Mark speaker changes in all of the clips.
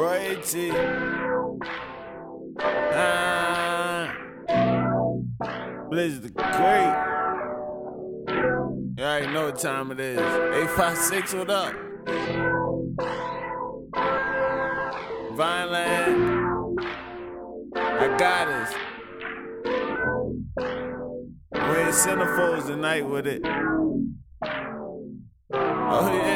Speaker 1: Royalty. Ah. Blizz the Great. You already know what time it is. 856, what up? Vineland. I got us. We're in centerfolds tonight with it. Oh, yeah.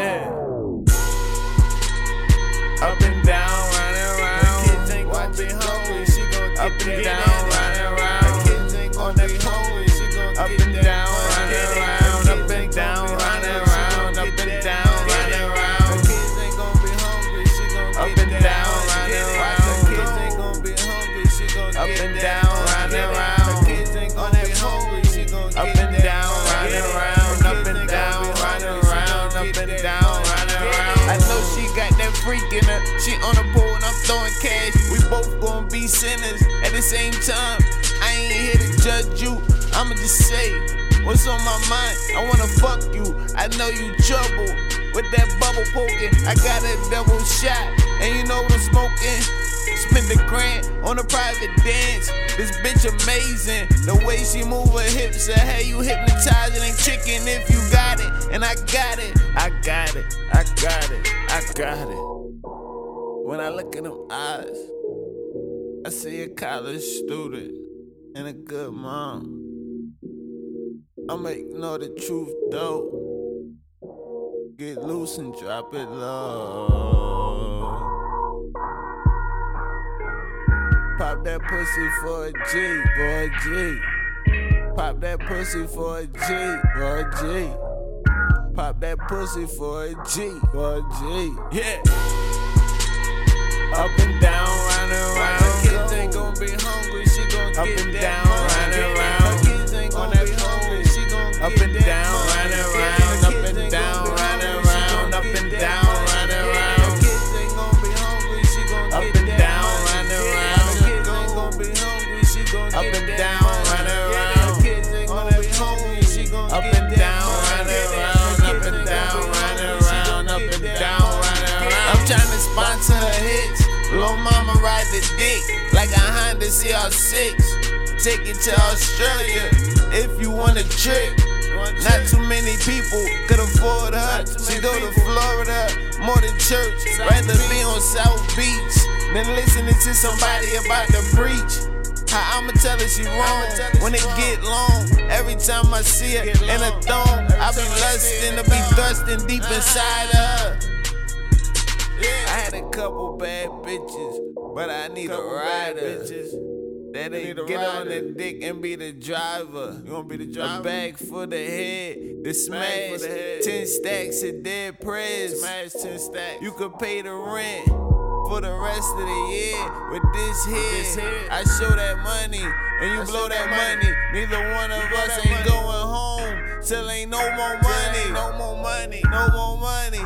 Speaker 1: And down,
Speaker 2: ass.
Speaker 1: running
Speaker 2: The
Speaker 1: around.
Speaker 2: kids ain't
Speaker 1: On
Speaker 2: gonna be
Speaker 1: pole.
Speaker 2: hungry, she gon'
Speaker 1: Up
Speaker 2: get
Speaker 1: and
Speaker 2: that
Speaker 1: down,
Speaker 2: money.
Speaker 1: running
Speaker 2: The
Speaker 1: around.
Speaker 2: kids
Speaker 1: Up and
Speaker 2: ain't
Speaker 1: down,
Speaker 2: gonna be hungry, she
Speaker 1: around.
Speaker 2: gon'
Speaker 1: Up
Speaker 2: get
Speaker 1: and
Speaker 2: that
Speaker 1: down,
Speaker 2: money.
Speaker 1: running
Speaker 2: The
Speaker 1: around.
Speaker 2: kids ain't gonna be hungry, she gon'
Speaker 1: Up
Speaker 2: get
Speaker 1: and
Speaker 2: that
Speaker 1: down,
Speaker 2: money.
Speaker 1: running
Speaker 2: The
Speaker 1: around.
Speaker 2: kids ain't gonna be hungry, she gon'
Speaker 1: Up
Speaker 2: get
Speaker 1: and
Speaker 2: that
Speaker 1: down,
Speaker 2: money.
Speaker 1: running
Speaker 2: The
Speaker 1: around.
Speaker 2: kids ain't gonna be hungry, she gon'
Speaker 1: Up
Speaker 2: get
Speaker 1: and
Speaker 2: that
Speaker 1: down,
Speaker 2: money.
Speaker 1: running
Speaker 2: The
Speaker 1: around.
Speaker 2: kids
Speaker 1: Up
Speaker 2: ain't
Speaker 1: and
Speaker 2: gonna
Speaker 1: down,
Speaker 2: be
Speaker 1: running
Speaker 2: hungry, she
Speaker 1: around.
Speaker 2: gon'
Speaker 1: Up
Speaker 2: get
Speaker 1: and
Speaker 2: that
Speaker 1: down,
Speaker 2: money.
Speaker 1: running
Speaker 2: Get it.
Speaker 1: around.
Speaker 2: I know she got that freak in her. She on the pole and I'm throwing cash. We both gon' be sinners at the same time. I ain't here to judge you. I'ma just say what's on my mind. I wanna fuck you. I know you trouble with that bubble poking. I got a double shot, and you know what I'm smoking. Spend the grand on a private dance. This bitch amazing. The way she move her hips, I had you hypnotizing and chicken if you got it. And I got it.
Speaker 1: I got it, I got it, I got it. When I look in them eyes, I see a college student and a good mom. I'ma ignore the truth though. Get loose and drop it low. Pop that pussy for a G, a G. Pop that pussy for a G, a G. Pop that pussy for a G, a G. Yeah. Up and down, running
Speaker 2: The
Speaker 1: around.
Speaker 2: kids ain't gon' be hungry, she gon'
Speaker 1: Up
Speaker 2: get
Speaker 1: and down,
Speaker 2: money.
Speaker 1: running
Speaker 2: The
Speaker 1: around.
Speaker 2: kids ain't
Speaker 1: On
Speaker 2: gon'
Speaker 1: that
Speaker 2: be hungry, she gon'
Speaker 1: Up and down, running
Speaker 2: The
Speaker 1: around. Up and down,
Speaker 2: gon' be
Speaker 1: running
Speaker 2: hungry, she
Speaker 1: around.
Speaker 2: gon'
Speaker 1: Up and down,
Speaker 2: money.
Speaker 1: running
Speaker 2: The
Speaker 1: around.
Speaker 2: kids ain't gon' be hungry, she gon'
Speaker 1: Up and down,
Speaker 2: money.
Speaker 1: running
Speaker 2: The
Speaker 1: around.
Speaker 2: kids ain't gon' be hungry, she gon'
Speaker 1: Up and down,
Speaker 2: dick like a Honda CR6. Take it to Australia if you want a trip. Not too many people could afford her. She go to Florida more than church. Rather be on South Beach than listening to somebody about to preach. How I'ma tell her she wrong when it get long. Every time I see her in a thong, I be lusting to be thrusting deep inside of her.
Speaker 1: I had a couple bad bitches, but I need a
Speaker 2: Couple
Speaker 1: rider.
Speaker 2: bitches.
Speaker 1: That ain't get on
Speaker 2: rider.
Speaker 1: the dick and be the driver.
Speaker 2: You wanna be the driver?
Speaker 1: A bag for the head, the smash,
Speaker 2: the head.
Speaker 1: ten stacks of dead prayers.
Speaker 2: Smash 10 stacks.
Speaker 1: You could pay the rent for the rest of the year with this here. I show that money and you
Speaker 2: I
Speaker 1: blow that
Speaker 2: that
Speaker 1: money. Neither one of us ain't
Speaker 2: money.
Speaker 1: going home till ain't no more money.
Speaker 2: no more money.
Speaker 1: No more money.